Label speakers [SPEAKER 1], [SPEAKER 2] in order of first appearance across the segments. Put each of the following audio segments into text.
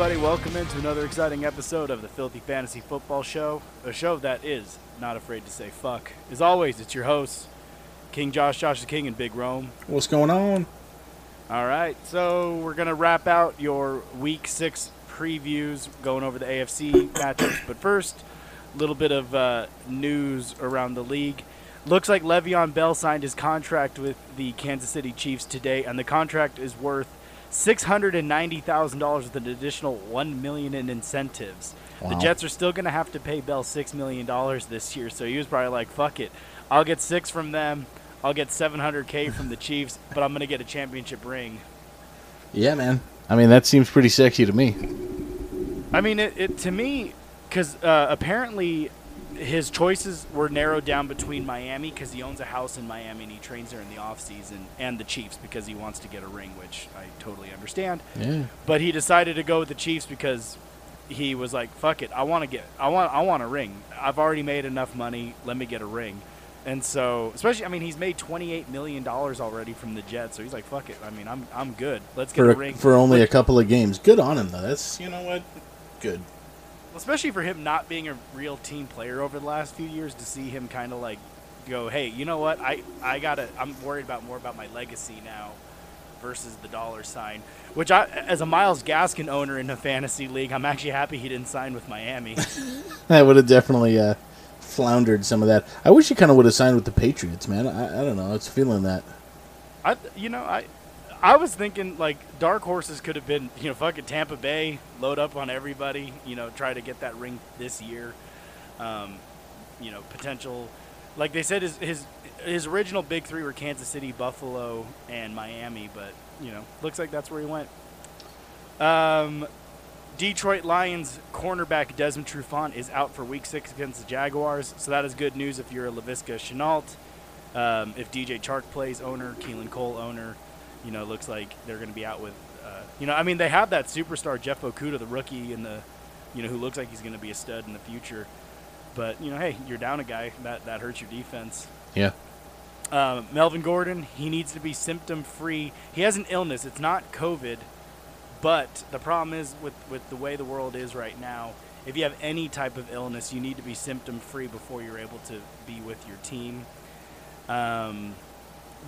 [SPEAKER 1] Everybody, welcome into another exciting episode of the Filthy Fantasy Football Show, a show that is not afraid to say fuck. As always, it's your hosts, King Josh, Josh the King, and Big Rome.
[SPEAKER 2] What's going on?
[SPEAKER 1] All right, so we're going to wrap out your Week 6 previews, going over the AFC matchups. But first, a little bit of uh, news around the league. Looks like Le'Veon Bell signed his contract with the Kansas City Chiefs today, and the contract is worth six hundred and ninety thousand dollars with an additional one million in incentives. The Jets are still going to have to pay Bell six million dollars this year, so he was probably like, "Fuck it, I'll get six from them, I'll get seven hundred k from the Chiefs, but I'm going to get a championship ring."
[SPEAKER 2] Yeah, man. I mean, that seems pretty sexy to me.
[SPEAKER 1] I mean, it, it to me, because uh, apparently his choices were narrowed down between Miami because he owns a house in Miami and he trains there in the off season, and the Chiefs because he wants to get a ring, which I totally understand.
[SPEAKER 2] Yeah.
[SPEAKER 1] But he decided to go with the Chiefs because he was like, "Fuck it, I want to get, I want, I want a ring. I've already made enough money. Let me get a ring." And so, especially, I mean, he's made twenty-eight million dollars already from the Jets, so he's like, "Fuck it. I mean, I'm, I'm good. Let's get
[SPEAKER 2] For
[SPEAKER 1] a
[SPEAKER 2] a,
[SPEAKER 1] ring
[SPEAKER 2] for only a couple of games. Good on him though. That's you know what? Good.
[SPEAKER 1] Especially for him not being a real team player over the last few years to see him kind of like go hey you know what i i gotta i'm worried about more about my legacy now versus the dollar sign which i as a myles gaskin owner in a fantasy league i'm actually happy he didn't sign with miami
[SPEAKER 2] That would have definitely uh, floundered some of that. I wish he kind of would have signed with the Patriots, man. I, I don't know. I was feeling that.
[SPEAKER 1] i you know i I was thinking like dark horses could have been, you know, fucking Tampa Bay, load up on everybody, you know, try to get that ring this year. Um, you know, potential, like they said, his his his original big three were Kansas City, Buffalo, and Miami, but you know, looks like that's where he went. Um, Detroit Lions cornerback Desmond Trufant is out for Week Six against the Jaguars, so that is good news if you're a Laviska Shenault. Um, if DJ Chark plays owner, Keelan Cole owner, you know, looks like they're going to be out with, uh, you know, I mean, they have that superstar Jeff Okudah, the rookie, in the, you know, who looks like he's going to be a stud in the future. But you know, hey, you're down a guy that that hurts your defense.
[SPEAKER 2] Yeah.
[SPEAKER 1] Um, Melvin Gordon, he needs to be symptom free. He has an illness. It's not COVID, but the problem is with with the way the world is right now. If you have any type of illness, you need to be symptom free before you're able to be with your team. Um,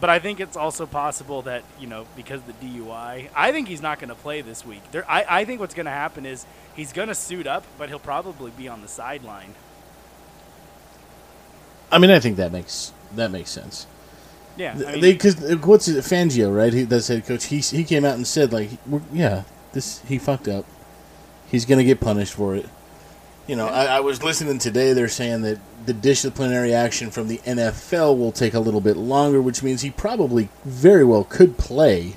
[SPEAKER 1] but I think it's also possible that you know because of the DUI, I think he's not going to play this week. There, I, I think what's going to happen is he's going to suit up, but he'll probably be on the sideline.
[SPEAKER 2] I mean, I think that makes that makes sense.
[SPEAKER 1] Yeah, I mean,
[SPEAKER 2] they because uh, what's it, Fangio, right? He that's head coach. He he came out and said like, we're, yeah, this he fucked up. He's gonna get punished for it. You know, I, I was listening today. They're saying that the disciplinary action from the NFL will take a little bit longer, which means he probably very well could play.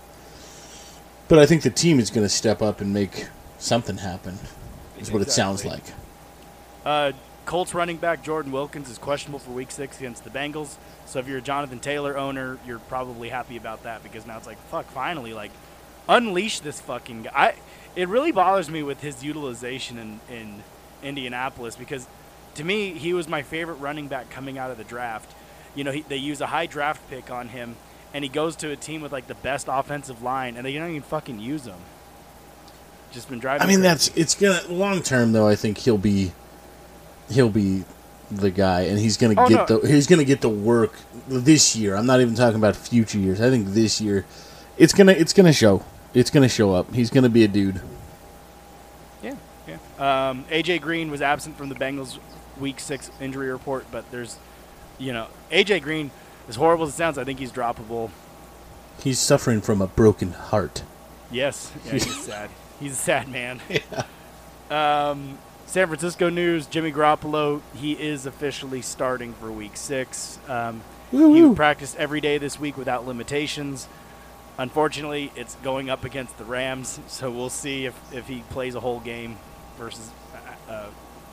[SPEAKER 2] But I think the team is going to step up and make something happen. Is what it sounds like.
[SPEAKER 1] Uh, Colts running back Jordan Wilkins is questionable for Week Six against the Bengals. So if you're a Jonathan Taylor owner, you're probably happy about that because now it's like, fuck, finally, like, unleash this fucking guy. I, it really bothers me with his utilization in, in Indianapolis because, to me, he was my favorite running back coming out of the draft. You know, he, they use a high draft pick on him, and he goes to a team with like the best offensive line, and they don't even fucking use him. Just been driving.
[SPEAKER 2] I mean,
[SPEAKER 1] crazy.
[SPEAKER 2] that's it's gonna long term though. I think he'll be he'll be the guy, and he's gonna
[SPEAKER 1] Oh,
[SPEAKER 2] get
[SPEAKER 1] no.
[SPEAKER 2] the he's gonna get the work this year. I'm not even talking about future years. I think this year, it's gonna it's gonna show. It's gonna show up. He's gonna be a dude.
[SPEAKER 1] Yeah, yeah. Um, AJ Green was absent from the Bengals Week Six injury report, but there's, you know, AJ Green, as horrible as it sounds, I think he's droppable.
[SPEAKER 2] He's suffering from a broken heart.
[SPEAKER 1] Yes, yeah, he's sad. He's a sad man. Um, San Francisco news: Jimmy Garoppolo, he is officially starting for Week Six. Um, he practiced every day this week without limitations. Unfortunately, it's going up against the Rams, so we'll see if, if he plays a whole game versus, uh, uh,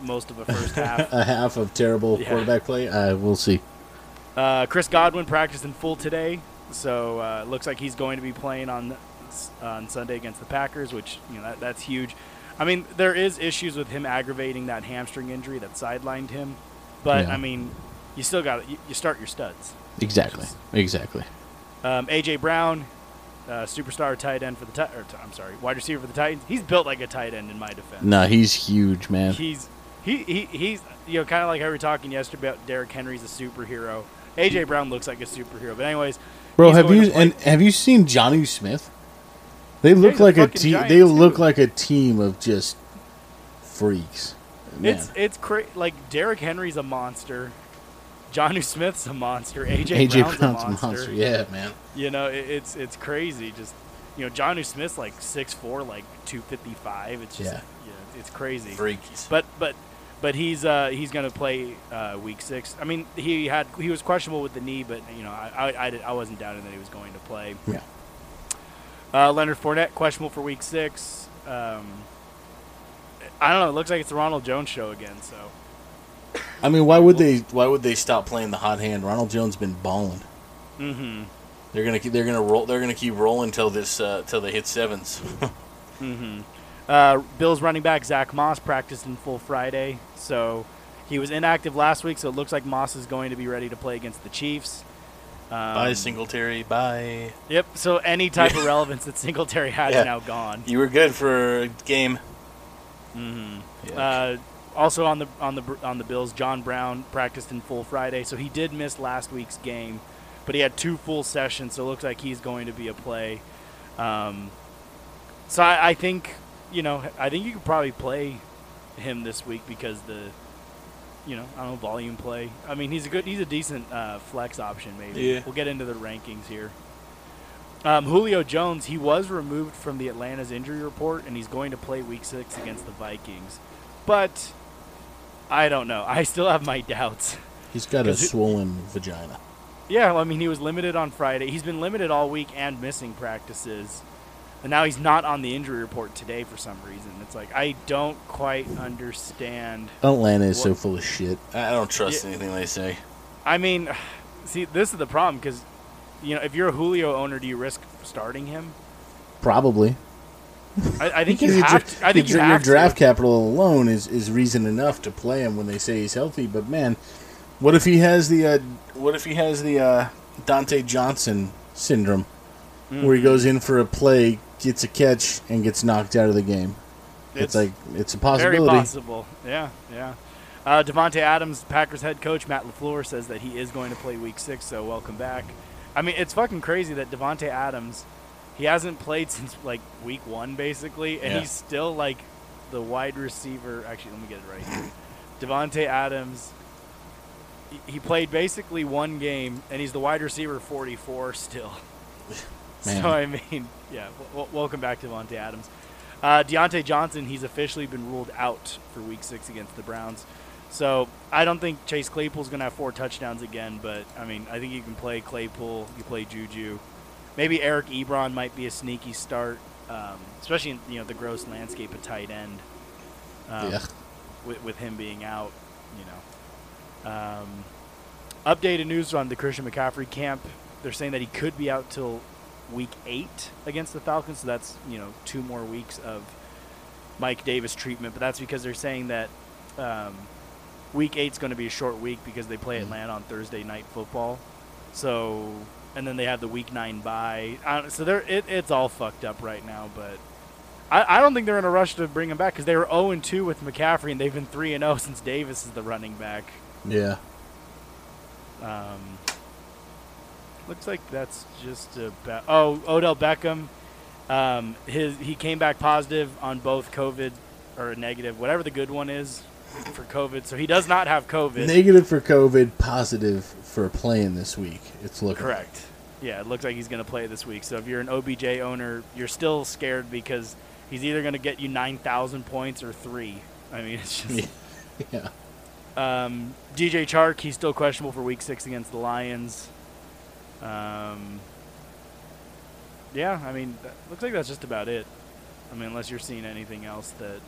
[SPEAKER 1] most of a first half.
[SPEAKER 2] a half of terrible
[SPEAKER 1] Yeah.
[SPEAKER 2] quarterback play. Uh, we'll see.
[SPEAKER 1] Uh, Chris Godwin practiced in full today, so uh, it looks like he's going to be playing on on Sunday against the Packers, which you know that, that's huge. I mean, there is issues with him aggravating that hamstring injury that sidelined him, but
[SPEAKER 2] Yeah.
[SPEAKER 1] I mean, you still got you, you start your studs.
[SPEAKER 2] Exactly. Exactly.
[SPEAKER 1] Um, AJ Brown, uh, superstar tight end for the Ti- or, t- I'm sorry, wide receiver for the Titans. He's built like a tight end in my defense.
[SPEAKER 2] No, he's huge, man.
[SPEAKER 1] He's he, he he's you know kind of like how we were talking yesterday about Derrick Henry's a superhero. AJ Brown looks like a superhero, but anyways,
[SPEAKER 2] Bro, have you and have you seen Jonnu Smith? They look
[SPEAKER 1] a
[SPEAKER 2] like a team. They look like a team of just freaks. Man.
[SPEAKER 1] It's it's cra- like Derrick Henry's a monster, Jonnu Smith's a monster, AJ,
[SPEAKER 2] AJ
[SPEAKER 1] Brown's,
[SPEAKER 2] Brown's
[SPEAKER 1] a monster.
[SPEAKER 2] Yeah, man.
[SPEAKER 1] You know, it, it's it's crazy. Just you know, Jonnu Smith's like six four, like two fifty five. It's just
[SPEAKER 2] Yeah.
[SPEAKER 1] yeah, it's crazy.
[SPEAKER 2] Freakies.
[SPEAKER 1] But but but he's uh, he's gonna play uh, week six. I mean, he had he was questionable with the knee, but you know, I I, I, did, I wasn't doubting that he was going to play.
[SPEAKER 2] Yeah.
[SPEAKER 1] Uh, Leonard Fournette questionable for week six. Um, I don't know. It looks like it's the Ronald Jones show again. So.
[SPEAKER 2] I mean, why would they? Why would they stop playing the hot hand? Ronald Jones been balling.
[SPEAKER 1] Mm-hmm.
[SPEAKER 2] They're gonna keep, they're gonna roll. They're gonna keep rolling till this uh, till they hit sevens.
[SPEAKER 1] Mm-hmm. Uh, Bills running back Zach Moss practiced in full Friday, so he was inactive last week. So it looks like Moss is going to be ready to play against the Chiefs. Um,
[SPEAKER 2] bye Singletary. Bye.
[SPEAKER 1] Yep. So any type of relevance that Singletary had
[SPEAKER 2] Yeah.
[SPEAKER 1] is now gone.
[SPEAKER 2] You were good for a game.
[SPEAKER 1] hmm
[SPEAKER 2] Yeah.
[SPEAKER 1] Uh, also on the on the on the Bills, John Brown practiced in full Friday, so he did miss last week's game, but he had two full sessions, so it looks like he's going to be a play. Um, so I, I think you know I think you could probably play him this week because the you know I don't know volume play. I mean he's a good he's a decent uh, flex option maybe.
[SPEAKER 2] Yeah.
[SPEAKER 1] We'll get into the rankings here. Um, Julio Jones, he was removed from the Atlanta's injury report, and he's going to play Week Six against the Vikings. But I don't know. I still have my doubts.
[SPEAKER 2] He's got a
[SPEAKER 1] 'Cause it-
[SPEAKER 2] swollen vagina.
[SPEAKER 1] Yeah, well, I mean, he was limited on Friday. He's been limited all week and missing practices, and now he's not on the injury report today for some reason. It's like I don't quite understand.
[SPEAKER 2] Atlanta is so full of shit. I don't trust
[SPEAKER 1] Yeah.
[SPEAKER 2] anything they say.
[SPEAKER 1] I mean, see, this is the problem because you know if you're a Julio owner, do you risk starting him?
[SPEAKER 2] Probably.
[SPEAKER 1] I, I think you
[SPEAKER 2] your
[SPEAKER 1] have
[SPEAKER 2] dra-
[SPEAKER 1] to. I think
[SPEAKER 2] your,
[SPEAKER 1] you
[SPEAKER 2] your
[SPEAKER 1] have
[SPEAKER 2] draft
[SPEAKER 1] to.
[SPEAKER 2] capital alone is, is reason enough to play him when they say he's healthy. But man, what if he has the uh, what if he has the uh, Diontae Johnson syndrome, where he
[SPEAKER 1] Mhm.
[SPEAKER 2] goes in for a play, gets a catch, and gets knocked out of the game? It's,
[SPEAKER 1] It's
[SPEAKER 2] like it's a
[SPEAKER 1] Very
[SPEAKER 2] possibility.
[SPEAKER 1] possible. Yeah, yeah. Uh, Davante Adams, Packers head coach Matt Lafleur says that he is going to play Week Six. So welcome back. I mean, it's fucking crazy that Davante Adams, he hasn't played since like Week One basically, and
[SPEAKER 2] Yeah.
[SPEAKER 1] he's still like the wide receiver. Actually, let me get it right here. Davante Adams. he- played basically one game, and he's the wide receiver 44 still.
[SPEAKER 2] Man.
[SPEAKER 1] So I mean, yeah. W- welcome back to Davante Adams. Uh, Diontae Johnson, he's officially been ruled out for Week Six against the Browns. So I don't think Chase Claypool's gonna have four touchdowns again. But I mean, I think you can play Claypool. You play Juju. Maybe Eric Ebron might be a sneaky start, um, especially in you know the gross landscape of tight end. Um,
[SPEAKER 2] Yeah.
[SPEAKER 1] With, with him being out, you know. Um, updated news on the Christian McCaffrey camp. They're saying that he could be out till week eight against the Falcons. So that's you know two more weeks of Mike Davis treatment. But that's because they're saying that um, week eight's going to be a short week because they play
[SPEAKER 2] Mhm.
[SPEAKER 1] Atlanta on Thursday night football. So and then they have the week nine bye. So they're it, it's all fucked up right now. But I, I don't think they're in a rush to bring him back because they were 0 and 2 with McCaffrey and they've been 3 and 0 since Davis is the running back.
[SPEAKER 2] Yeah.
[SPEAKER 1] Um, looks like that's just about. Oh, Odell Beckham. Um, his he came back positive on both COVID or negative, whatever the good one is for COVID. So he does not have COVID.
[SPEAKER 2] Negative for COVID, positive for playing this week. It's looking like.
[SPEAKER 1] Correct. Yeah, it looks like he's going to play this week. So if you're an OBJ owner, you're still scared because he's either going to get you 9,000 points or three. I mean, it's just.
[SPEAKER 2] Yeah.
[SPEAKER 1] Um, DJ Chark, he's still questionable for Week Six against the Lions. Um, yeah, I mean, looks like that's just about it. I mean, unless you're seeing anything else that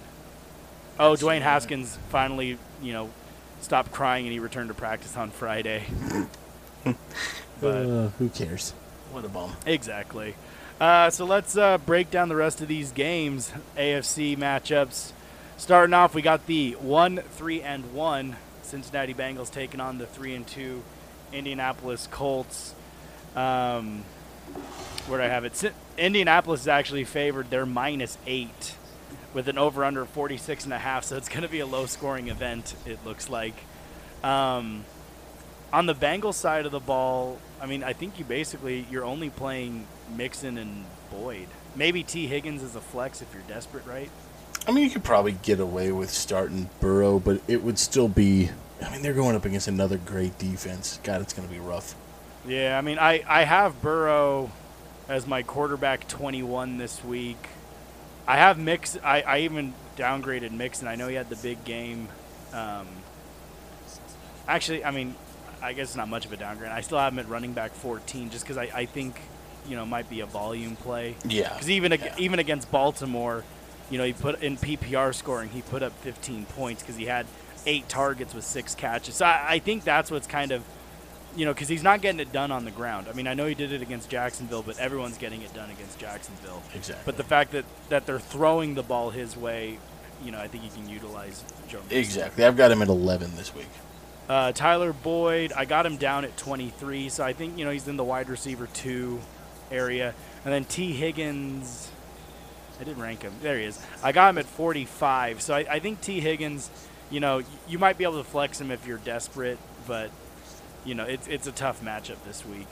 [SPEAKER 1] Oh, Dwayne Haskins finally, you know, stopped crying and he returned to practice on Friday. but
[SPEAKER 2] Uh, who cares? What a bum.
[SPEAKER 1] exactly. Uh, so let's uh, break down the rest of these games. AFC matchups. Starting off, we got the one, three, and one Cincinnati Bengals taking on the three and two Indianapolis Colts. Um, where do I have it? Ci- Indianapolis is actually favored. They're minus eight with an over under 46 and a half, so it's going to be a low scoring event, it looks like. Um, on the Bengals side of the ball, I mean, I think you basically you're only playing Mixon and Boyd. Maybe Tee Higgins is a flex if you're desperate, right?
[SPEAKER 2] I mean, you could probably get away with starting Burrow, but it would still be. I mean, they're going up against another great defense. God, it's going to be rough.
[SPEAKER 1] Yeah, I mean, I, I have Burrow as my quarterback 21 this week. I have Mix. I, I even downgraded Mix, and I know he had the big game. Um, actually, I mean, I guess it's not much of a downgrade. I still have him at running back 14 just because I, I think, you know, might be a volume play.
[SPEAKER 2] Yeah.
[SPEAKER 1] Because even ag-
[SPEAKER 2] Yeah.
[SPEAKER 1] even against Baltimore, you know, he put in PPR scoring, he put up 15 points because he had eight targets with six catches. So I, I think that's what's kind of, you know, because he's not getting it done on the ground. I mean, I know he did it against Jacksonville, but everyone's getting it done against Jacksonville.
[SPEAKER 2] Exactly.
[SPEAKER 1] But the fact that that they're throwing the ball his way, you know, I think he can utilize Joe. Mixon.
[SPEAKER 2] Exactly. I've got him at 11 this week.
[SPEAKER 1] Uh, Tyler Boyd, I got him down at 23, so I think you know he's in the wide receiver two area, and then Tee Higgins. I didn't rank him. There he is. I got him at 45, so I, I think Tee Higgins. You know, you might be able to flex him if you're desperate, but you know it's it's a tough matchup this week.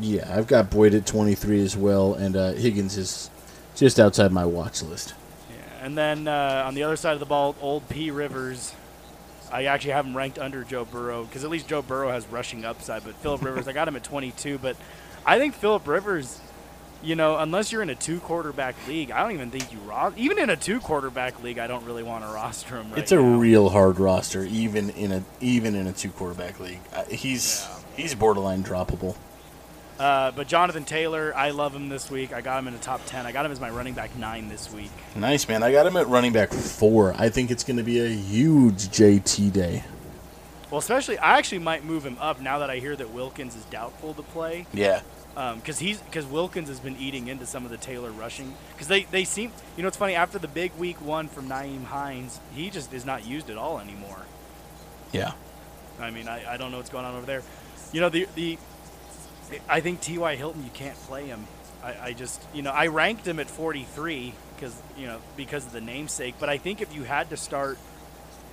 [SPEAKER 2] Yeah, I've got Boyd at 23 as well, and uh, Higgins is just outside my watch list.
[SPEAKER 1] Yeah, and then uh, on the other side of the ball, old P Rivers. I actually have him ranked under Joe Burrow because at least Joe Burrow has rushing upside. But Philip Rivers, I got him at 22. But I think Philip Rivers, you know, unless you're in a two quarterback league, I don't even think you ro- even in a two quarterback league, I don't really want to roster him. Right
[SPEAKER 2] it's a
[SPEAKER 1] now.
[SPEAKER 2] real hard roster, even in a even in a two quarterback league. Uh, he's he's borderline droppable.
[SPEAKER 1] Uh, but Jonathan Taylor, I love him this week. I got him in the top 10. I got him as my running back nine this week.
[SPEAKER 2] Nice man. I got him at running back four. I think it's going to be a huge JT day.
[SPEAKER 1] Well, especially I actually might move him up now that I hear that Wilkins is doubtful to play.
[SPEAKER 2] Yeah.
[SPEAKER 1] Um, because he's because Wilkins has been eating into some of the Taylor rushing because they they seem you know it's funny after the big week one from Nyheim Hines he just is not used at all anymore.
[SPEAKER 2] Yeah.
[SPEAKER 1] I mean I, I don't know what's going on over there. You know the the I think T.Y. Hilton you can't play him. I, I just you know I ranked him at 43 because you know because of the namesake. But I think if you had to start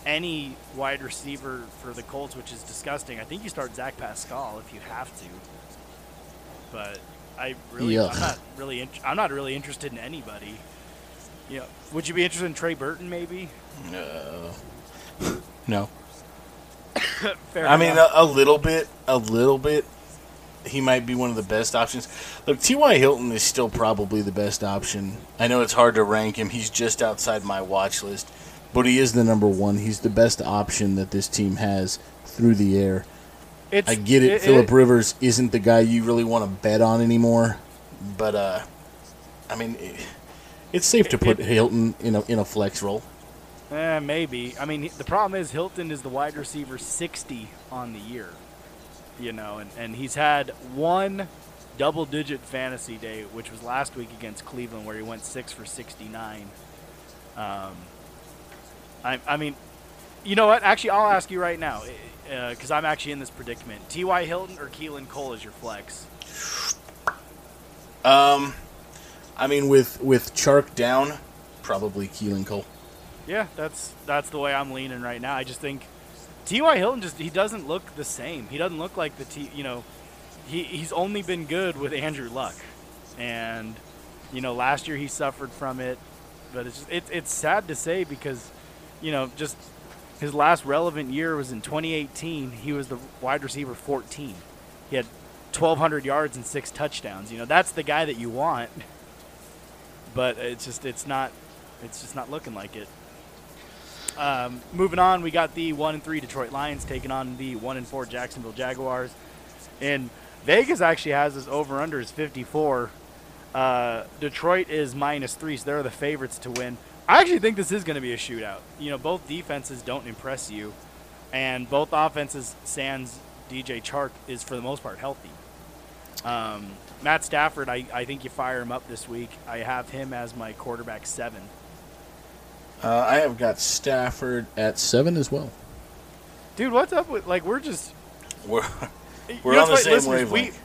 [SPEAKER 1] any wide receiver for the Colts, which is disgusting, I think you start Zach Pascal if you have to. But I really,
[SPEAKER 2] Yuck.
[SPEAKER 1] I'm not really, in, I'm not really interested in anybody. You know, would you be interested in Trey Burton maybe?
[SPEAKER 2] No. No.
[SPEAKER 1] Fair
[SPEAKER 2] I mean, a, a little bit, a little bit. He might be one of the best options. Look, T.Y. Hilton is still probably the best option. I know it's hard to rank him. He's just outside my watch list, but he is the number one. He's the best option that this team has through the air.
[SPEAKER 1] It's,
[SPEAKER 2] I get it. Philip Rivers isn't the guy you really want to bet on anymore, but uh, I mean, it, it's safe to put
[SPEAKER 1] It-
[SPEAKER 2] Hilton in a in a flex role.
[SPEAKER 1] Eh, maybe. I mean, the problem is Hilton is the wide receiver 60 on the year. You know, and, and he's had one double digit fantasy day, which was last week against Cleveland, where he went six for 69. Um, I, I mean, you know what? Actually, I'll ask you right now, because I'm actually in this predicament. T.Y. Hilton or Keelan Cole is your flex?
[SPEAKER 2] Um, I mean, with with Chark down, probably Keelan Cole.
[SPEAKER 1] Yeah, that's that's the way I'm leaning right now. I just think T.Y. Hilton just he doesn't look the same. He doesn't look like the T. You know, he he's only been good with Andrew Luck, and you know last year he suffered from it. But it's just, it's it's sad to say because you know just his last relevant year was in 2018. He was the wide receiver 14. He had 1,200 yards and six touchdowns. You know that's the guy that you want. But it's just it's not it's just not looking like it. Um, moving on, we got the one and three Detroit Lions taking on the one and four Jacksonville Jaguars, and Vegas actually has this over under is 54. Uh, Detroit is minus three, so they're the favorites to win. I actually think this is going to be a shootout. You know, both defenses don't impress you, and both offenses, Sans DJ Chark, is for the most part healthy. Um, Matt Stafford, I, I think you fire him up this week. I have him as my quarterback seven.
[SPEAKER 2] Uh, I have got Stafford at seven as well.
[SPEAKER 1] Dude, what's up with like we're just
[SPEAKER 2] We're we're
[SPEAKER 1] know
[SPEAKER 2] on the same wavelength.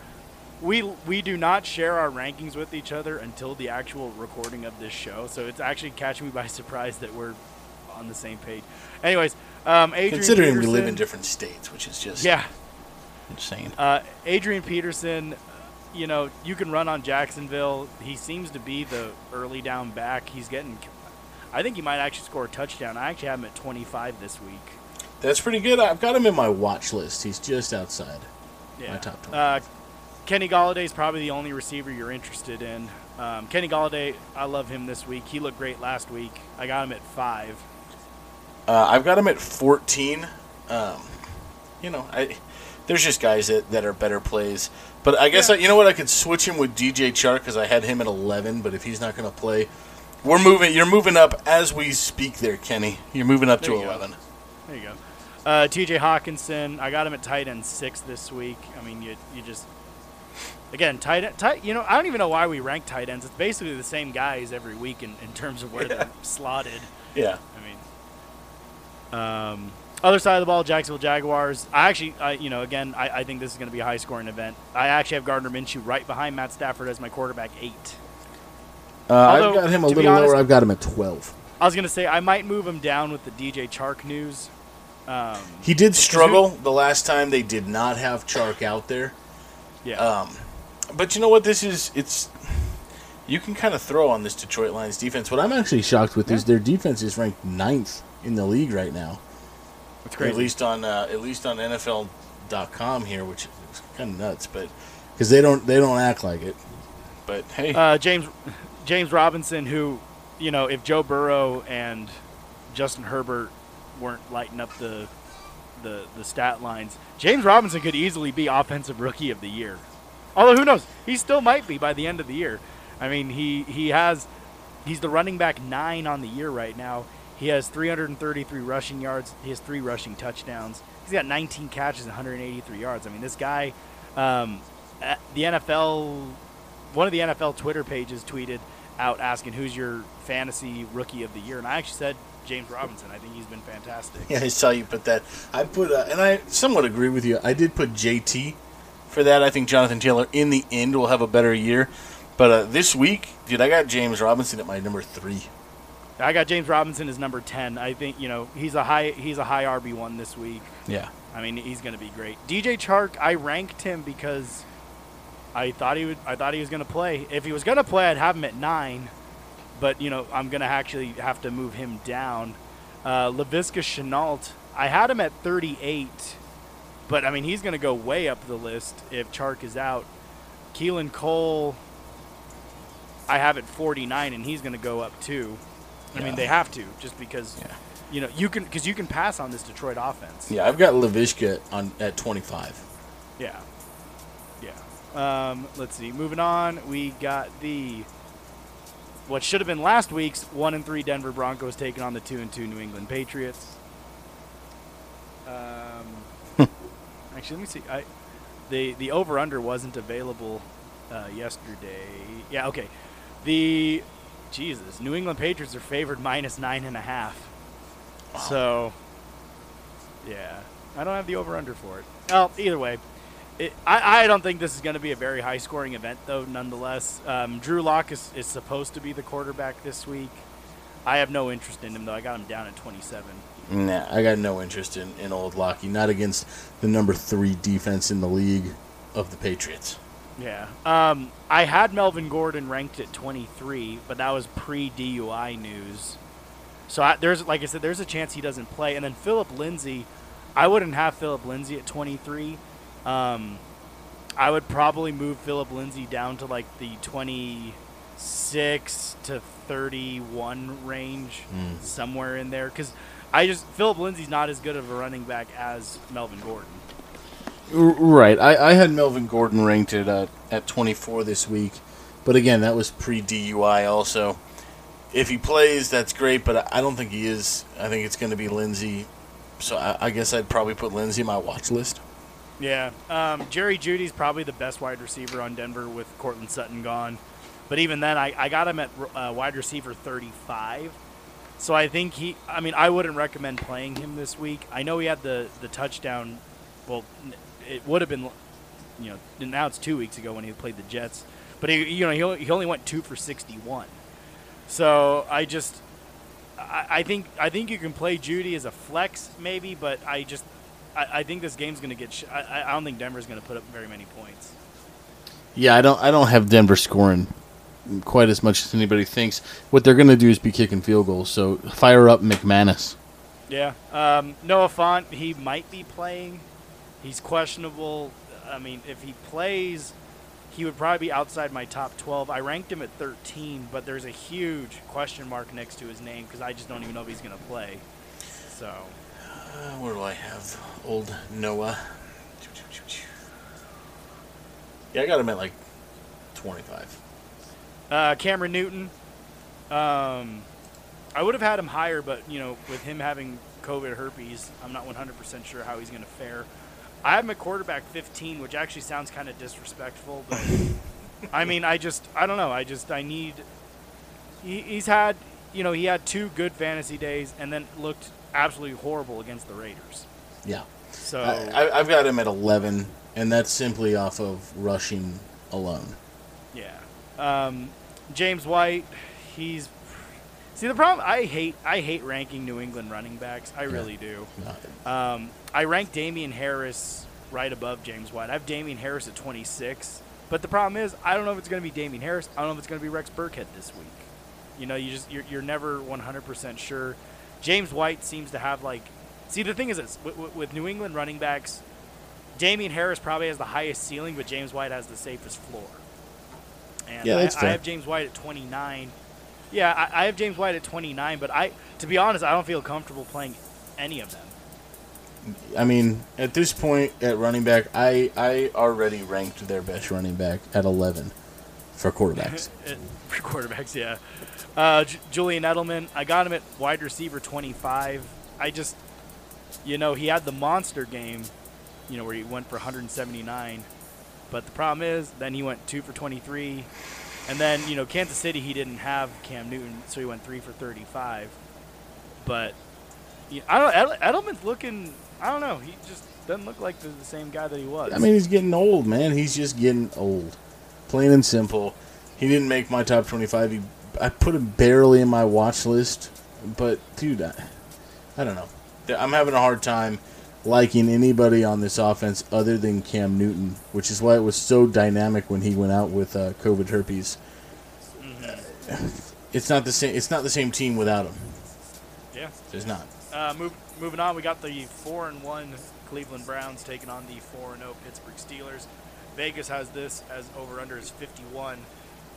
[SPEAKER 1] We, we do not share our rankings with each other until the actual recording of this show. So it's actually catching me by surprise that we're on the same page. Anyways, um, Adrian
[SPEAKER 2] Considering we live in different states, which is just
[SPEAKER 1] yeah,
[SPEAKER 2] insane.
[SPEAKER 1] Uh, Adrian Peterson, you know, you can run on Jacksonville. He seems to be the early down back. He's getting. I think he might actually score a touchdown. I actually have him at 25 this week.
[SPEAKER 2] That's pretty good. I've got him in my watch list. He's just outside.
[SPEAKER 1] Yeah.
[SPEAKER 2] My top 20.
[SPEAKER 1] Uh, Kenny Golladay is probably the only receiver you're interested in. Um, Kenny Golladay, I love him this week. He looked great last week. I got him at five.
[SPEAKER 2] Uh, I've got him at 14. Um, you know, I there's just guys that, that are better plays. But I guess
[SPEAKER 1] Yeah.
[SPEAKER 2] I, you know what? I could switch him with DJ Chark because I had him at 11. But if he's not going to play, we're moving. You're moving up as we speak, there, Kenny. You're moving up
[SPEAKER 1] There
[SPEAKER 2] to
[SPEAKER 1] you go.
[SPEAKER 2] 11.
[SPEAKER 1] There you go. Uh, T.J. Hockenson, I got him at tight end six this week. I mean, you you just again tight end. Tight, you know, I don't even know why we rank tight ends. It's basically the same guys every week in, in terms of where they're slotted.
[SPEAKER 2] Yeah.
[SPEAKER 1] I mean, um, other side of the ball, Jacksonville Jaguars. I actually, I, you know, again, I, I think this is going to be a high scoring event. I actually have Gardner Minshew right behind Matt Stafford as my quarterback eight.
[SPEAKER 2] Uh, I've got him a little
[SPEAKER 1] honest-
[SPEAKER 2] lower. I've got him at 12.
[SPEAKER 1] I was going to say I might move him down with the DJ Chark news. Um,
[SPEAKER 2] He did struggle the last time they did not have Chark out there.
[SPEAKER 1] yeah.
[SPEAKER 2] Um, but you know what? This is it's. You can kind of throw on this Detroit Lions defense. What I'm actually shocked with is their defense is ranked ninth in the league right now.
[SPEAKER 1] it's
[SPEAKER 2] At least on uh, at least on NFL.com here, which is kind of nuts. But because they don't they don't act like it. But hey,
[SPEAKER 1] uh, James James Robinson, who, you know, if Joe Burrow and Justin Herbert weren't lighting up the the the stat lines, James Robinson could easily be offensive rookie of the year. Although who knows, he still might be by the end of the year. I mean, he he has he's the running back nine on the year right now. He has 333 rushing yards. He has three rushing touchdowns. He's got 19 catches and 183 yards. I mean, this guy, um, the NFL one of the NFL Twitter pages tweeted out asking who's your fantasy rookie of the year, and I actually said James Robinson. I think he's been fantastic.
[SPEAKER 2] yeah, I saw you put that. I put uh, and I somewhat agree with you. I did put JT for that. I think Jonathan Taylor in the end will have a better year. But uh, this week, dude, I got James Robinson at my number three.
[SPEAKER 1] I got James Robinson as number ten. I think you know he's a high he's a high RB one this week.
[SPEAKER 2] Yeah.
[SPEAKER 1] I mean he's going to be great. DJ Chark, I ranked him because I thought he would. I thought he was going to play. If he was going to play, I'd have him at nine. But you know I'm going to actually have to move him down. Uh, Laviska Shenault, I had him at 38, but I mean he's going to go way up the list if Chark is out. Keelan Cole, I have at 49, and he's going to go up too. I
[SPEAKER 2] Yeah.
[SPEAKER 1] mean they have to just because
[SPEAKER 2] Yeah.
[SPEAKER 1] you know you can because you can pass on this Detroit offense.
[SPEAKER 2] Yeah, I've got Laviska on at 25.
[SPEAKER 1] Yeah. Yeah. Um, let's see. Moving on, we got the what should have been last week's one and three Denver Broncos taking on the two and two New England Patriots. Um, actually, let me see. I the the over under wasn't available uh, yesterday. Yeah. Okay. The Jesus New England Patriots are favored minus nine and a half. So yeah, I don't have the over under for it. Well, either way, it, I, I don't think this is going to be a very high scoring event, though, nonetheless. Um, Drew Lock is, is supposed to be the quarterback this week. I have no interest in him, though. I got him down at 27.
[SPEAKER 2] Nah, I got no interest in, in old Locky. Not against the number three defense in the league of the Patriots.
[SPEAKER 1] Yeah. Um, I had Melvin Gordon ranked at 23, but that was pre DUI news. So I, there's, like I said, there's a chance he doesn't play. And then Phillip Lindsay, I wouldn't have Phillip Lindsay at 23. Um, I would probably move Phillip Lindsay down to like the 26 to 31 range,
[SPEAKER 2] Mm.
[SPEAKER 1] somewhere in there. Because I just Phillip Lindsay's not as good of a running back as Melvin Gordon.
[SPEAKER 2] Right. I, I had Melvin Gordon ranked at uh, at 24 this week, but again, that was pre DUI also. if he plays, that's great, but I don't think he is. I think it's going to be Lindsay. So I, I guess I'd probably put Lindsay in my watch list.
[SPEAKER 1] Yeah, um, Jerry Jeudy's probably the best wide receiver on Denver with Courtland Sutton gone. But even then, I, I got him at uh, wide receiver 35. So I think he. I mean, I wouldn't recommend playing him this week. I know he had the the touchdown. Well, it would have been, you know, now it's two weeks ago when he played the Jets. But he, you know, he he only went two for 61. So I just, I, I think I think you can play Jeudy as a flex maybe, but I just, I, I think this game's going to get. Sh- I, I don't think Denver's going to put up very many points.
[SPEAKER 2] Yeah, I don't. I don't have Denver scoring quite as much as anybody thinks. What they're going to do is be kicking field goals. So fire up McManus.
[SPEAKER 1] Yeah, um, Noah Fant, he might be playing. He's questionable. I mean, if he plays, he would probably be outside my top 12. I ranked him at 13, but there's a huge question mark next to his name because I just don't even know if he's going to play. So.
[SPEAKER 2] Uh, where do I have old Noah? Yeah, I got him at like 25.
[SPEAKER 1] Uh, Cameron Newton. Um, I would have had him higher, but you know, with him having COVID herpes, I'm not 100% sure how he's going to fare. I have him at quarterback 15, which actually sounds kind of disrespectful, but I mean, I just, I don't know. I just, I need. He, he's had, you know, he had two good fantasy days, and then looked absolutely horrible against the Raiders.
[SPEAKER 2] Yeah.
[SPEAKER 1] So
[SPEAKER 2] I, I've got him at 11, and that's simply off of rushing alone.
[SPEAKER 1] Um, James White, he's see the problem. I hate I hate ranking New England running backs. I really do. Um, I rank Damien Harris right above James White. I have Damien Harris at 26, but the problem is I don't know if it's going to be Damien Harris. I don't know if it's going to be Rex Burkhead this week. You know, you just you're, you're never 100% sure. James White seems to have like see the thing is this with, with New England running backs, Damien Harris probably has the highest ceiling, but James White has the safest floor. And
[SPEAKER 2] yeah,
[SPEAKER 1] I. I have James White at 29. Yeah, I, I have James White at 29, but I, to be honest, I don't feel comfortable playing any of them.
[SPEAKER 2] I mean, at this point at running back, I I already ranked their best running back at 11 for quarterbacks.
[SPEAKER 1] for quarterbacks, yeah. Uh, J- Julian Edelman, I got him at wide receiver 25. I just, you know, he had the monster game, you know, where he went for 179. But the problem is, then he went two for 23. And then, you know, Kansas City, he didn't have Cam Newton, so he went three for 35. But, I don't Edelman's looking, I don't know, he just doesn't look like the, the same guy that he was.
[SPEAKER 2] I mean, he's getting old, man. He's just getting old. Plain and simple. He didn't make my top 25. He, I put him barely in my watch list. But, dude, I, I don't know. I'm having a hard time liking anybody on this offense other than Cam Newton, which is why it was so dynamic when he went out with uh, COVID herpes. Mm-hmm. It's not the same. It's not the same team without him.
[SPEAKER 1] Yeah,
[SPEAKER 2] it's not.
[SPEAKER 1] Uh, move, moving on, we got the four and one Cleveland Browns taking on the four and zero Pittsburgh Steelers. Vegas has this as over under is 51.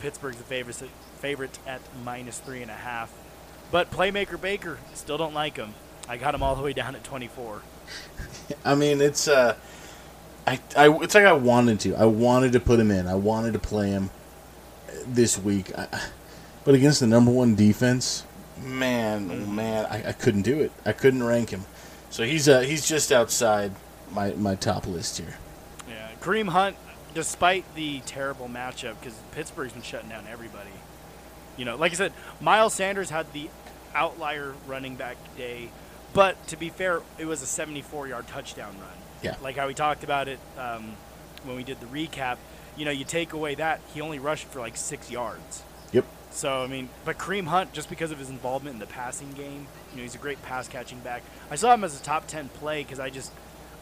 [SPEAKER 1] Pittsburgh's the favorite favorite at minus three and a half. But playmaker Baker still don't like him. I got him all the way down at 24.
[SPEAKER 2] I mean, it's uh, I, I, it's like I wanted to. I wanted to put him in. I wanted to play him this week. I, but against the number one defense, man, mm-hmm. man, I, I couldn't do it. I couldn't rank him. So he's uh, he's just outside my, my top list here.
[SPEAKER 1] Yeah, Kareem Hunt, despite the terrible matchup, because Pittsburgh's been shutting down everybody. You know, like I said, Miles Sanders had the outlier running back day but to be fair, it was a 74 yard touchdown run.
[SPEAKER 2] Yeah.
[SPEAKER 1] Like how we talked about it um, when we did the recap. You know, you take away that, he only rushed for like six yards.
[SPEAKER 2] Yep.
[SPEAKER 1] So, I mean, but Kareem Hunt, just because of his involvement in the passing game, you know, he's a great pass catching back. I saw him as a top 10 play because I just,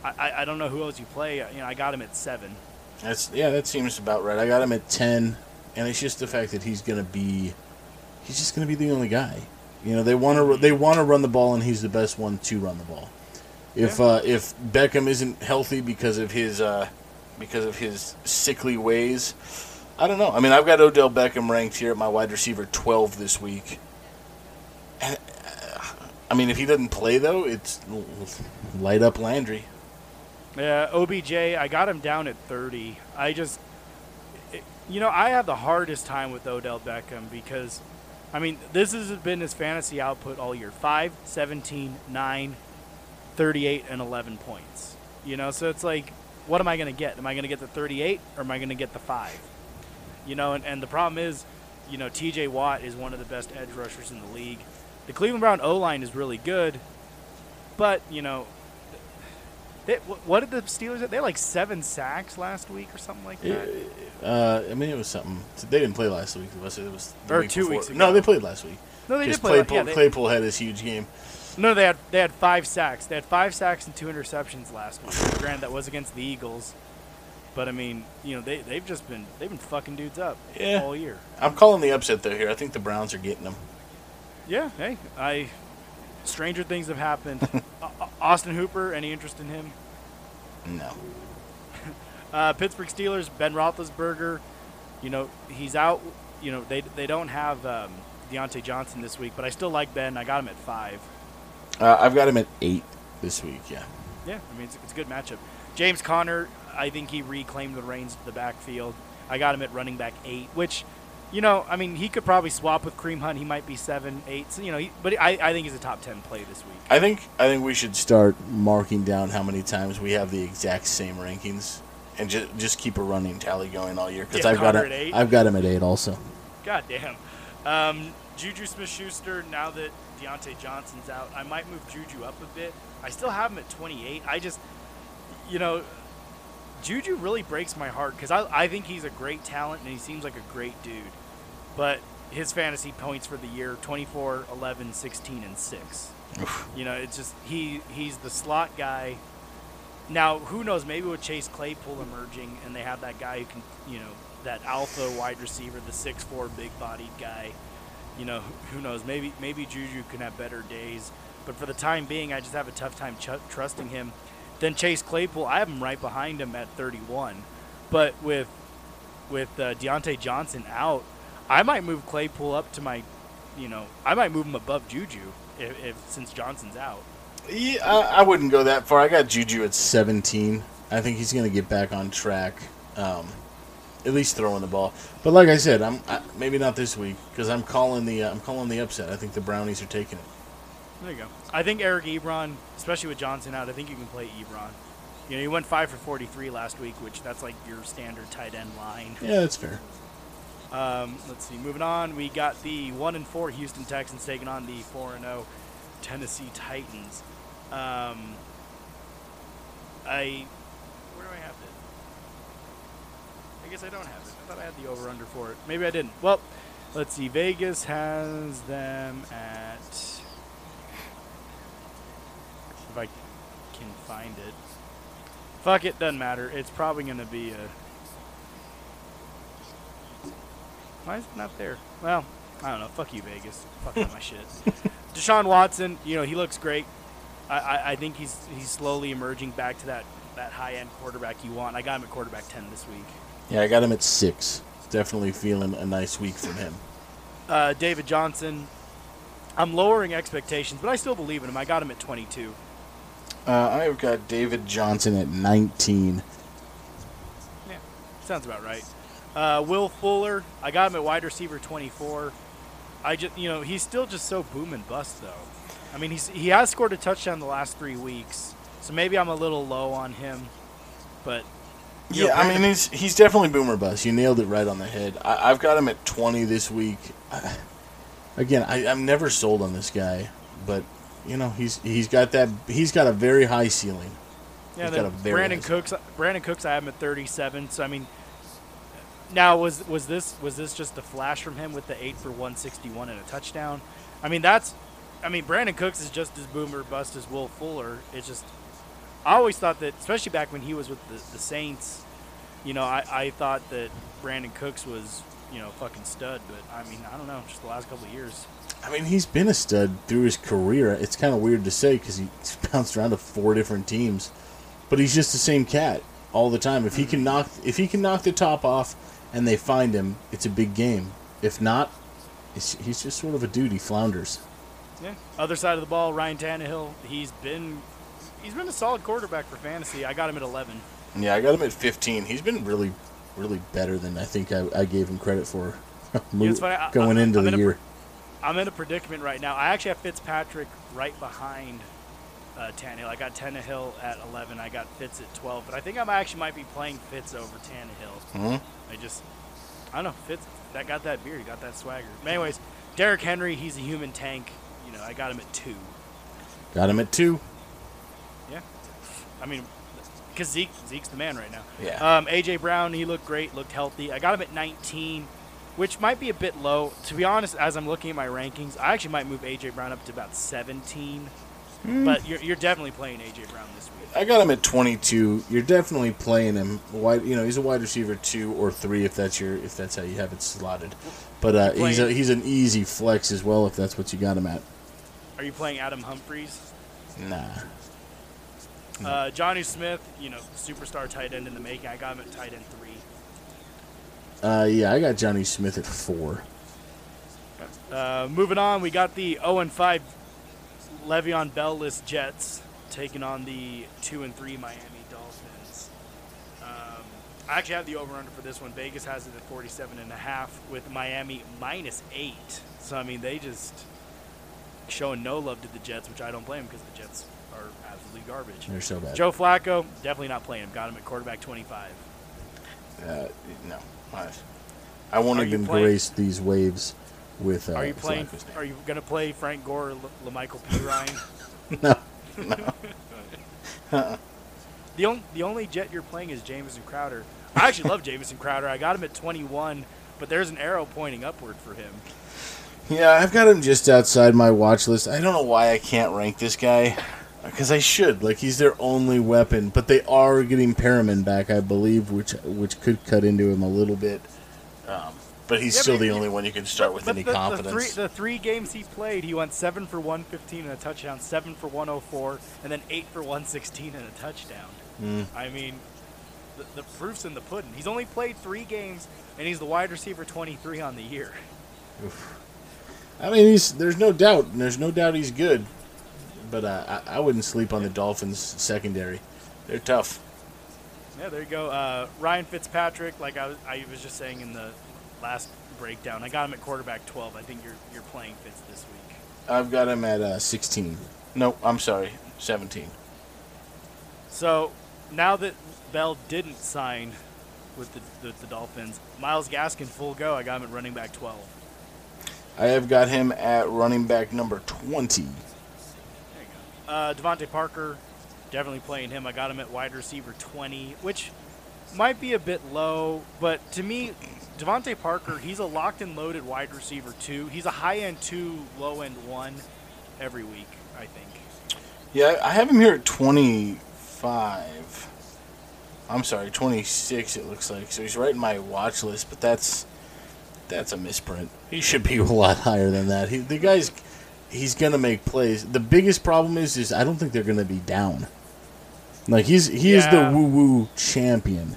[SPEAKER 1] I, I don't know who else you play. You know, I got him at seven.
[SPEAKER 2] That's Yeah, that seems about right. I got him at 10, and it's just the fact that he's going to be, he's just going to be the only guy. You know, they want to they want to run the ball, and he's the best one to run the ball. If yeah. uh, if Beckham isn't healthy because of his uh, because of his sickly ways, I don't know. I mean, I've got Odell Beckham ranked here at my wide receiver twelve this week. And, uh, I mean, if he doesn't play though, it's light up Landry.
[SPEAKER 1] Yeah, OBJ, I got him down at thirty. I just, you know, I have the hardest time with Odell Beckham because I mean, this has been his fantasy output all year 5, 17, 9, 38, and 11 points. You know, so it's like, what am I going to get? Am I going to get the 38 or am I going to get the 5? You know, and, and the problem is, you know, TJ Watt is one of the best edge rushers in the league. The Cleveland Brown O line is really good, but, you know, they, what did the Steelers? They had like seven sacks last week or something like that.
[SPEAKER 2] Uh, I mean, it was something. They didn't play last week. Was it? It was
[SPEAKER 1] Or
[SPEAKER 2] week
[SPEAKER 1] two
[SPEAKER 2] before.
[SPEAKER 1] weeks ago.
[SPEAKER 2] No, they played last week.
[SPEAKER 1] No, they
[SPEAKER 2] Just
[SPEAKER 1] did play.
[SPEAKER 2] Claypool,
[SPEAKER 1] yeah, they-
[SPEAKER 2] Claypool had his huge game.
[SPEAKER 1] No, they had they had five sacks. They had five sacks and two interceptions last week. Granted, that was against the Eagles, but I mean, you know, they they've just been they've been fucking dudes up
[SPEAKER 2] Yeah.
[SPEAKER 1] all year.
[SPEAKER 2] I'm calling the upset though here. I think the Browns are getting them.
[SPEAKER 1] Yeah, hey, I stranger things have happened. Au- Au- Austin Hooper, any interest in him?
[SPEAKER 2] No.
[SPEAKER 1] Uh, Pittsburgh Steelers, Ben Roethlisberger, you know he's out. You know they they don't have um, Diontae Johnson this week, but I still like Ben. I got him at five.
[SPEAKER 2] Uh, I've got him at eight this week. Yeah.
[SPEAKER 1] Yeah, I mean it's, it's a good matchup. James Conner, I think he reclaimed the reins of the backfield. I got him at running back eight, which, you know, I mean he could probably swap with Kareem Hunt. He might be seven, eight. So, you know, he, but I, I think he's a top ten play this week.
[SPEAKER 2] I think I think we should start marking down how many times we have the exact same rankings, and just just keep a running tally going all year. Because
[SPEAKER 1] Yeah,
[SPEAKER 2] I've got
[SPEAKER 1] Conner
[SPEAKER 2] it.
[SPEAKER 1] at eight.
[SPEAKER 2] I've got him at eight also.
[SPEAKER 1] God damn. Um, Juju Smith-Schuster. Now that Diontae Johnson's out, I might move Juju up a bit. I still have him at 28. I just, you know, Juju really breaks my heart because I, I think he's a great talent and he seems like a great dude. But his fantasy points for the year 24, 11, 16, and 6. You know, it's just he he's the slot guy. Now, who knows? Maybe with Chase Claypool emerging, and they have that guy who can, you know, that alpha wide receiver, the six four big bodied guy. You know, who knows? Maybe maybe Juju can have better days, but for the time being, I just have a tough time ch- trusting him. Then Chase Claypool, I have him right behind him at 31, but with with uh, Diontae Johnson out, I might move Claypool up to my, you know, I might move him above Juju if, if since Johnson's out.
[SPEAKER 2] Yeah, I, I wouldn't go that far. I got Juju at 17. I think he's going to get back on track, um, at least throwing the ball. But like I said, I'm I, maybe not this week because I'm calling the uh, I'm calling the upset. I think the Brownies are taking it.
[SPEAKER 1] There you go. I think Eric Ebron, especially with Johnson out, I think you can play Ebron. You know, he went five for 43 last week, which that's like your standard tight end line.
[SPEAKER 2] Yeah, that's fair.
[SPEAKER 1] Um, let's see. Moving on, we got the one and four Houston Texans taking on the four and zero Tennessee Titans. Um, I where do I have it? I guess I don't have it. I thought I had the over under for it. Maybe I didn't. Well, let's see. Vegas has them at. If I can find it. Fuck it, doesn't matter. It's probably going to be a. Why is it not there? Well, I don't know. Fuck you, Vegas. Fuck all my shit. Deshaun Watson, you know, he looks great. I, I, I think he's he's slowly emerging back to that, that high end quarterback you want. I got him at quarterback 10 this week.
[SPEAKER 2] Yeah, I got him at six. Definitely feeling a nice week from him.
[SPEAKER 1] Uh, David Johnson, I'm lowering expectations, but I still believe in him. I got him at 22.
[SPEAKER 2] Uh, I've got David Johnson at 19.
[SPEAKER 1] Yeah, sounds about right. Uh, Will Fuller, I got him at wide receiver 24. I just, you know, he's still just so boom and bust though. I mean, he's he has scored a touchdown the last three weeks, so maybe I'm a little low on him. But you know,
[SPEAKER 2] Yeah, I mean he's he's definitely boomer bust. You nailed it right on the head. I, I've got him at 20 this week. I, again, I, I'm never sold on this guy, but you know he's he's got that he's got a very high ceiling.
[SPEAKER 1] Yeah,
[SPEAKER 2] He's
[SPEAKER 1] then
[SPEAKER 2] got a very Brandin
[SPEAKER 1] Cooks. Brandin Cooks, I have him at 37. So I mean, now was was this was this just a flash from him with the eight for 161 and a touchdown? I mean, that's. I mean, Brandin Cooks is just as boomer bust as Will Fuller. It's just. I always thought that, especially back when he was with the, the Saints, you know, I, I thought that Brandin Cooks was, you know, fucking stud. But I mean, I don't know, just the last couple of years.
[SPEAKER 2] I mean he's been a stud through his career. It's kind of weird to say because he's bounced around to four different teams, but he's just the same cat all the time. If he mm-hmm. can knock if he can knock the top off and they find him, it's a big game. If not, it's, he's just sort of a dude. He flounders.
[SPEAKER 1] Yeah. Other side of the ball, Ryan Tannehill. He's been he's been a solid quarterback for fantasy. I got him at 11.
[SPEAKER 2] Yeah, I got him at 15. He's been really, really better than I think I, I gave him credit for
[SPEAKER 1] it's funny,
[SPEAKER 2] going
[SPEAKER 1] I-
[SPEAKER 2] into
[SPEAKER 1] I'm
[SPEAKER 2] the
[SPEAKER 1] in a
[SPEAKER 2] year.
[SPEAKER 1] I'm in a predicament right now. I actually have Fitzpatrick right behind uh, Tannehill. I got Tannehill at 11. I got Fitz at 12. But I think I actually might be playing Fitz over Tannehill.
[SPEAKER 2] Mm-hmm.
[SPEAKER 1] I just, I don't know. Fitz, that got that beard. He got that swagger. But anyways, Derrick Henry, he's a human tank. You know, I got him at two.
[SPEAKER 2] Got him at two.
[SPEAKER 1] Yeah. I mean, because Zeke, Zeke's the man right now.
[SPEAKER 2] Yeah.
[SPEAKER 1] Um, AJ Brown, he looked great, looked healthy. I got him at 19, which might be a bit low. To be honest, as I'm looking at my rankings, I actually might move AJ Brown up to about 17. But you're, you're definitely playing AJ Brown this week.
[SPEAKER 2] I got him at 22. You're definitely playing him wide. You know, he's a wide receiver two or three if that's your if that's how you have it slotted. But uh, he's a, he's an easy flex as well if that's what you got him at.
[SPEAKER 1] Are you playing Adam Humphries?
[SPEAKER 2] Nah.
[SPEAKER 1] Uh, Jonnu Smith, you know, superstar tight end in the making. I got him at tight end three.
[SPEAKER 2] Uh, yeah, I got Jonnu Smith at four.
[SPEAKER 1] Uh, moving on, we got the 0 and 5 Le'Veon Bell list Jets taking on the 2 and 3 Miami Dolphins. Um, I actually have the over under for this one. Vegas has it at 47 and a half with Miami minus 8. So I mean, they just showing no love to the Jets, which I don't blame because the Jets are absolutely garbage.
[SPEAKER 2] They're so bad.
[SPEAKER 1] Joe Flacco, definitely not playing him. Got him at quarterback 25.
[SPEAKER 2] Uh, no. I, I won't
[SPEAKER 1] Are
[SPEAKER 2] even grace these waves with. Uh,
[SPEAKER 1] Are you playing? Are you going to play Frank Gore or L- La'Mical Perine?
[SPEAKER 2] no.
[SPEAKER 1] The only the only jet you're playing is Jamison Crowder. I actually love Jamison Crowder. I got him at 21, but there's an arrow pointing upward for him.
[SPEAKER 2] Yeah, I've got him just outside my watch list. I don't know why I can't rank this guy. Because I should. Like, he's their only weapon. But they are getting Perriman back, I believe, which which could cut into him a little bit. Um, but he's
[SPEAKER 1] Yeah,
[SPEAKER 2] still
[SPEAKER 1] but
[SPEAKER 2] the
[SPEAKER 1] you-
[SPEAKER 2] only one you can start with any
[SPEAKER 1] the,
[SPEAKER 2] confidence.
[SPEAKER 1] The three, the three games he played, he went seven for 115 and a touchdown, seven for 104, and then eight for 116 and a touchdown.
[SPEAKER 2] Mm.
[SPEAKER 1] I mean, the, the proof's in the pudding. He's only played three games, and he's the wide receiver 23 on the year.
[SPEAKER 2] I mean, he's there's no doubt. and There's no doubt he's good. But uh, I, I wouldn't sleep on the Dolphins secondary. They're tough.
[SPEAKER 1] Yeah, there you go. Uh, Ryan Fitzpatrick, like I was, I was just saying in the last breakdown, I got him at quarterback 12. I think you're you're playing Fitz this week.
[SPEAKER 2] I've got him at uh, 16. No, I'm sorry, 17.
[SPEAKER 1] So now that Bell didn't sign with the, the, the Dolphins, Myles Gaskin full go. I got him at running back 12.
[SPEAKER 2] I have got him at running back number 20.
[SPEAKER 1] There you go. Uh, DeVante Parker, definitely playing him. I got him at wide receiver 20, which might be a bit low, but to me, DeVante Parker, he's a locked and loaded wide receiver two. He's a high end two, low end one every week, I think.
[SPEAKER 2] Yeah, I have him here at 25. I'm sorry, 26 it looks like. So he's right in my watch list, but that's that's a misprint. He should be a lot higher than that. He, the guy's he's going to make plays. The biggest problem is is I don't think they're going to be down. Like he's he is the woo woo champion.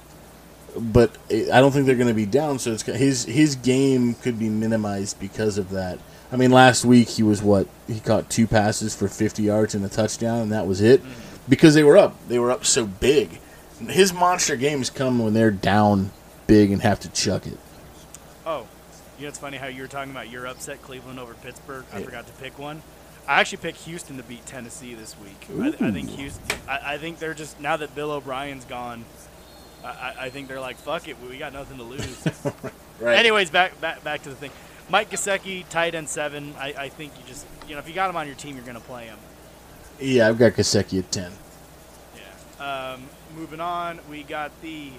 [SPEAKER 2] But I don't think they're going to be down, so it's his his game could be minimized because of that. I mean, last week he was what he caught two passes for 50 yards and a touchdown, and that was it because they were up. They were up so big. His monster games come when they're down big and have to chuck it.
[SPEAKER 1] Oh, you know it's funny how you were talking about your upset Cleveland over Pittsburgh. I
[SPEAKER 2] Yeah.
[SPEAKER 1] forgot to pick one. I actually picked Houston to beat Tennessee this week. I, I think Houston. I, I think they're just now that Bill O'Brien's gone. I, I- I think they're like, fuck it, we got nothing to lose.
[SPEAKER 2] Right.
[SPEAKER 1] Anyways, back back back to the thing. Mike Gesicki, tight end seven. I, I think you just you know if you got him on your team, you're gonna play him.
[SPEAKER 2] Yeah, I've got Gesicki at 10.
[SPEAKER 1] Yeah. Um, moving on, we got the.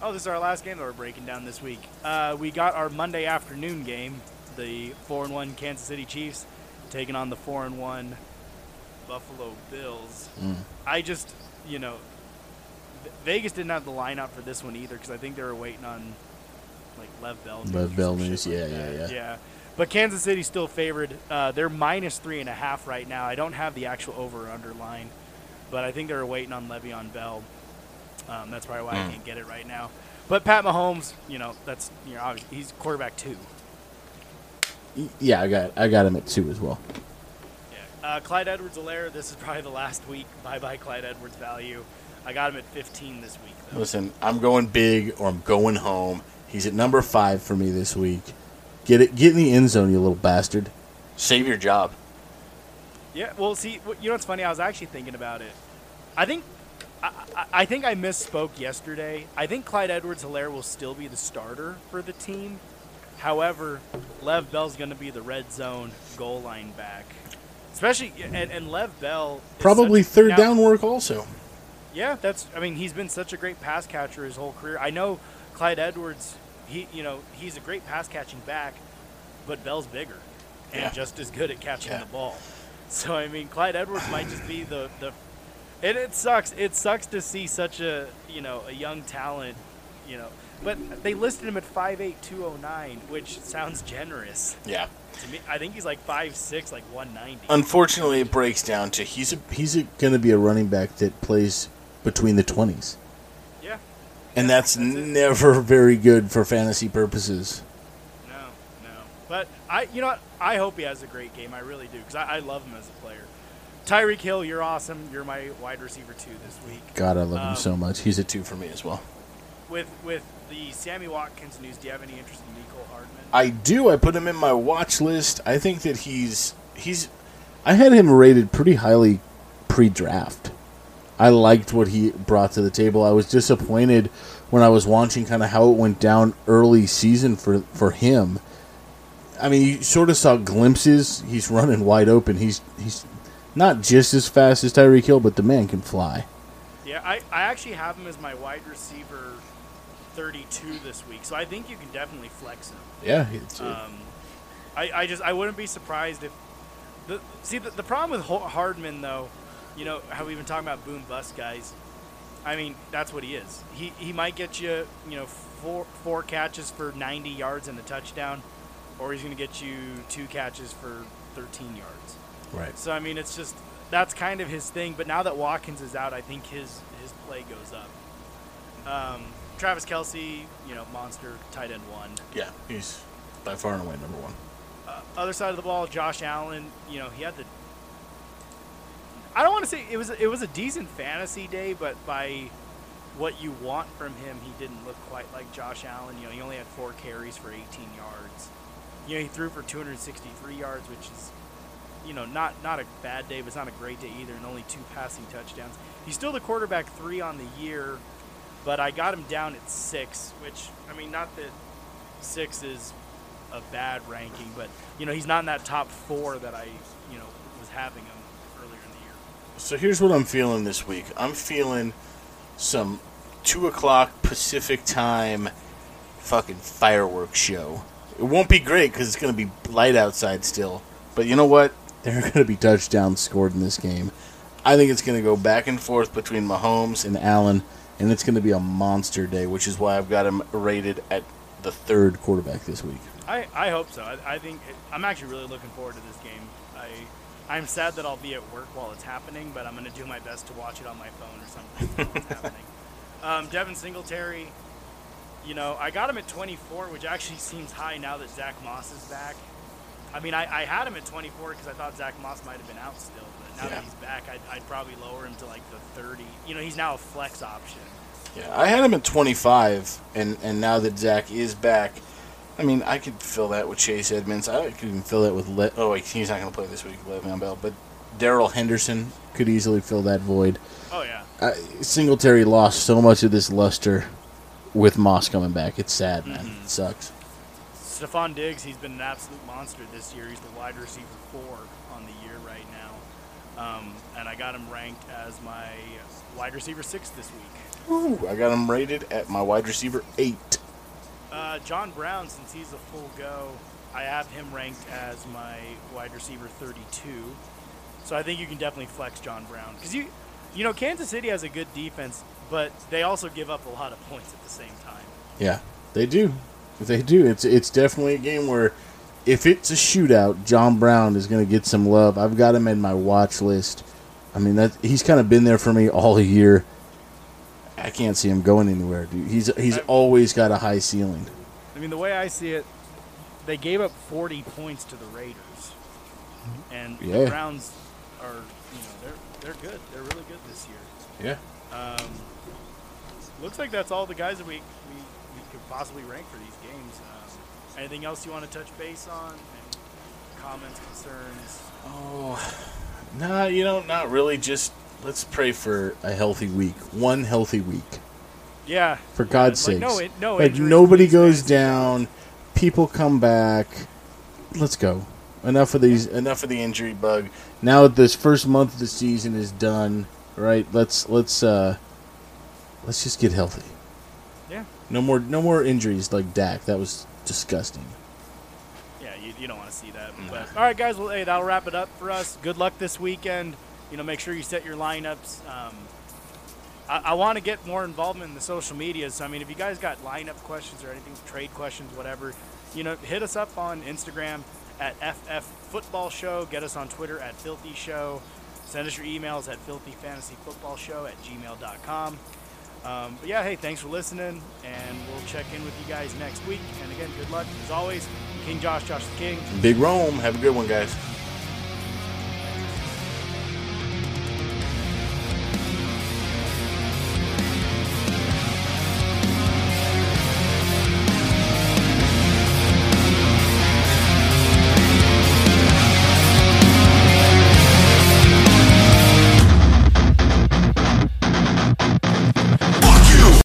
[SPEAKER 1] Oh, this is our last game that we're breaking down this week. Uh, we got our Monday afternoon game, the four and one Kansas City Chiefs taking on the four and one Buffalo Bills.
[SPEAKER 2] Mm.
[SPEAKER 1] I just, you know, V- Vegas didn't have the lineup for this one either because I think they were waiting on like Lev Bell. news
[SPEAKER 2] Lev Bell news,
[SPEAKER 1] shit like
[SPEAKER 2] yeah, yeah,
[SPEAKER 1] that.
[SPEAKER 2] yeah.
[SPEAKER 1] Yeah. But Kansas City's still favored. Uh, they're minus three and a half right now. I don't have the actual over or under line, but I think they were waiting on Le'Veon Bell. Um, that's probably why I
[SPEAKER 2] Mm.
[SPEAKER 1] can't get it right now. But Pat Mahomes, you know, that's you know, obviously, he's quarterback two.
[SPEAKER 2] Yeah, I got I got him at 2 as well.
[SPEAKER 1] Yeah. Uh, Clyde Edwards-Helaire, this is probably the last week. Bye bye Clyde Edwards value. I got him at 15 this week though.
[SPEAKER 2] Listen, I'm going big or I'm going home. He's at number 5 for me this week. Get it get in the end zone, you little bastard. Save your job.
[SPEAKER 1] Yeah, well, see, you know what's funny? I was actually thinking about it. I think, I, I, I think I misspoke yesterday. I think Clyde Edwards-Helaire will still be the starter for the team. However, Lev Bell's going to be the red zone goal line back, especially and, and Lev Bell
[SPEAKER 2] Probably
[SPEAKER 1] such-
[SPEAKER 2] third
[SPEAKER 1] now-
[SPEAKER 2] down work also.
[SPEAKER 1] Yeah, that's. I mean, he's been such a great pass catcher his whole career. I know Clyde Edwards. He, you know, he's a great pass catching back, but Bell's bigger and
[SPEAKER 2] Yeah.
[SPEAKER 1] just as good at catching
[SPEAKER 2] Yeah.
[SPEAKER 1] the ball. So I mean, Clyde Edwards might just be the the. And it sucks. It sucks to see such a you know a young talent, you know. But they listed him at 5'8", 209, which sounds generous
[SPEAKER 2] Yeah.
[SPEAKER 1] to me. I think he's like 5'6", like one ninety.
[SPEAKER 2] Unfortunately, it breaks down to he's a, he's going to be a running back that plays between the twenties,
[SPEAKER 1] yeah.
[SPEAKER 2] and
[SPEAKER 1] Yeah,
[SPEAKER 2] that's,
[SPEAKER 1] that's it.
[SPEAKER 2] never very good for fantasy purposes.
[SPEAKER 1] No, no. But I, you know what? I hope he has a great game. I really do because I, I love him as a player. Tyreek Hill, you're awesome. You're my wide receiver two this week.
[SPEAKER 2] God, I love him
[SPEAKER 1] Um,
[SPEAKER 2] so much. He's a two for me as well.
[SPEAKER 1] With with the Sammy Watkins news, do you have any interest in Mecole Hardman?
[SPEAKER 2] I do. I put him in my watch list. I think that he's he's. I had him rated pretty highly pre-draft. I liked what he brought to the table. I was disappointed when I was watching kind of how it went down early season for for him. I mean, you sort of saw glimpses. He's running wide open. He's he's not just as fast as Tyreek Hill, but the man can fly.
[SPEAKER 1] Yeah, I, I actually have him as my wide receiver 32 this week, so I think you can definitely flex him.
[SPEAKER 2] Yeah, it's,
[SPEAKER 1] Um, I, I just I wouldn't be surprised if the see the, the problem with Hardman though, you know how we've been talking about boom bust guys. I mean that's what he is. He he might get you you know four four catches for 90 yards and a touchdown, or he's going to get you two catches for 13 yards.
[SPEAKER 2] right.
[SPEAKER 1] So I mean it's just that's kind of his thing. But now that Watkins is out, I think his his play goes up. Um, Travis Kelce, you know, monster tight end one.
[SPEAKER 2] Yeah, he's by far and away number one.
[SPEAKER 1] uh, other side of the ball, Josh Allen. You know, he had the. I don't want to say it was it was a decent fantasy day, but by what you want from him, he didn't look quite like Josh Allen. You know, he only had four carries for 18 yards. You know, he threw for 263 yards, which is, you know, not not a bad day, but it's not a great day either, and only two passing touchdowns. He's still the quarterback three on the year, but I got him down at six, which I mean, not that six is a bad ranking, but you know he's not in that top four that I you know was having him earlier in the year.
[SPEAKER 2] So here's what I'm feeling this week. I'm feeling some two o'clock Pacific time fucking fireworks show. It won't be great because it's going to be light outside still. But you know what? There are going to be touchdowns scored in this game. I think it's going to go back and forth between Mahomes and Allen, and it's going to be a monster day, which is why I've got him rated at the third quarterback this week.
[SPEAKER 1] I, I hope so. I, I think it, I'm actually really looking forward to this game. I I'm sad that I'll be at work while it's happening, but I'm going to do my best to watch it on my phone or something while it's happening. Um, Devin Singletary, you know, I got him at 24, which actually seems high now that Zach Moss is back. I mean, I, I had him at 24 because I thought Zach Moss might have been out still, but now
[SPEAKER 2] Yeah.
[SPEAKER 1] that he's back, I'd, I'd probably lower him to like the 30. You know, he's now a flex option.
[SPEAKER 2] Yeah, I had him at 25, and, and now that Zach is back, I mean, I could fill that with Chase Edmonds. I could even fill that with Le- oh, wait, he's not going to play this week, Le'Veon Bell, but Darrell Henderson could easily fill that void.
[SPEAKER 1] Oh yeah.
[SPEAKER 2] Uh, Singletary lost so much of this luster with Moss coming back. It's sad, man.
[SPEAKER 1] Mhm.
[SPEAKER 2] It sucks.
[SPEAKER 1] Stefon Diggs, he's been an absolute monster this year. He's the wide receiver four on the year right now. Um, and I got him ranked as my wide receiver six this week.
[SPEAKER 2] Ooh, I got him rated at my wide receiver eight.
[SPEAKER 1] Uh, John Brown, since he's a full go, I have him ranked as my wide receiver 32. So I think you can definitely flex John Brown because you, you know, Kansas City has a good defense, but they also give up a lot of points at the same time.
[SPEAKER 2] Yeah, they do. They do. It's it's definitely a game where if it's a shootout, John Brown is going to get some love. I've got him in my watch list. I mean that he's kind of been there for me all year. I can't see him going anywhere, dude. He's he's
[SPEAKER 1] I-
[SPEAKER 2] always got a high ceiling.
[SPEAKER 1] I mean, the way I see it, they gave up 40 points to the Raiders, and
[SPEAKER 2] Yeah.
[SPEAKER 1] the Browns are, you know, they're they're good. They're really good this year.
[SPEAKER 2] Yeah.
[SPEAKER 1] Um, looks like that's all the guys that we, we, we could possibly rank for these games. Um, anything else you want to touch base on? And comments, concerns?
[SPEAKER 2] Oh, nah, you know, not really. Just let's pray for a healthy week. One healthy week.
[SPEAKER 1] Yeah.
[SPEAKER 2] For God's
[SPEAKER 1] like,
[SPEAKER 2] sakes.
[SPEAKER 1] no, it- no
[SPEAKER 2] like nobody goes down. People come back. Let's go. Enough of these. Enough of the injury bug. Now that this first month of the season is done. Right. Let's let's uh let's just get healthy.
[SPEAKER 1] Yeah.
[SPEAKER 2] No more no more injuries like Dak. That was disgusting.
[SPEAKER 1] Yeah, you, you don't want to see that. But all right, guys. Well, hey, that'll wrap it up for us. Good luck this weekend. You know, make sure you set your lineups. Um, I, I want to get more involvement in the social media. So, I mean, if you guys got lineup questions or anything, trade questions, whatever, you know, hit us up on Instagram at FF Football Show. Get us on Twitter at Filthy Show. Send us your emails at filthyfantasyfootballshow at gmail.com. Um, but yeah, hey, thanks for listening, and we'll check in with you guys next week. And again, good luck as always. King Josh, Josh the King.
[SPEAKER 2] Big Rome. Have a good one, guys.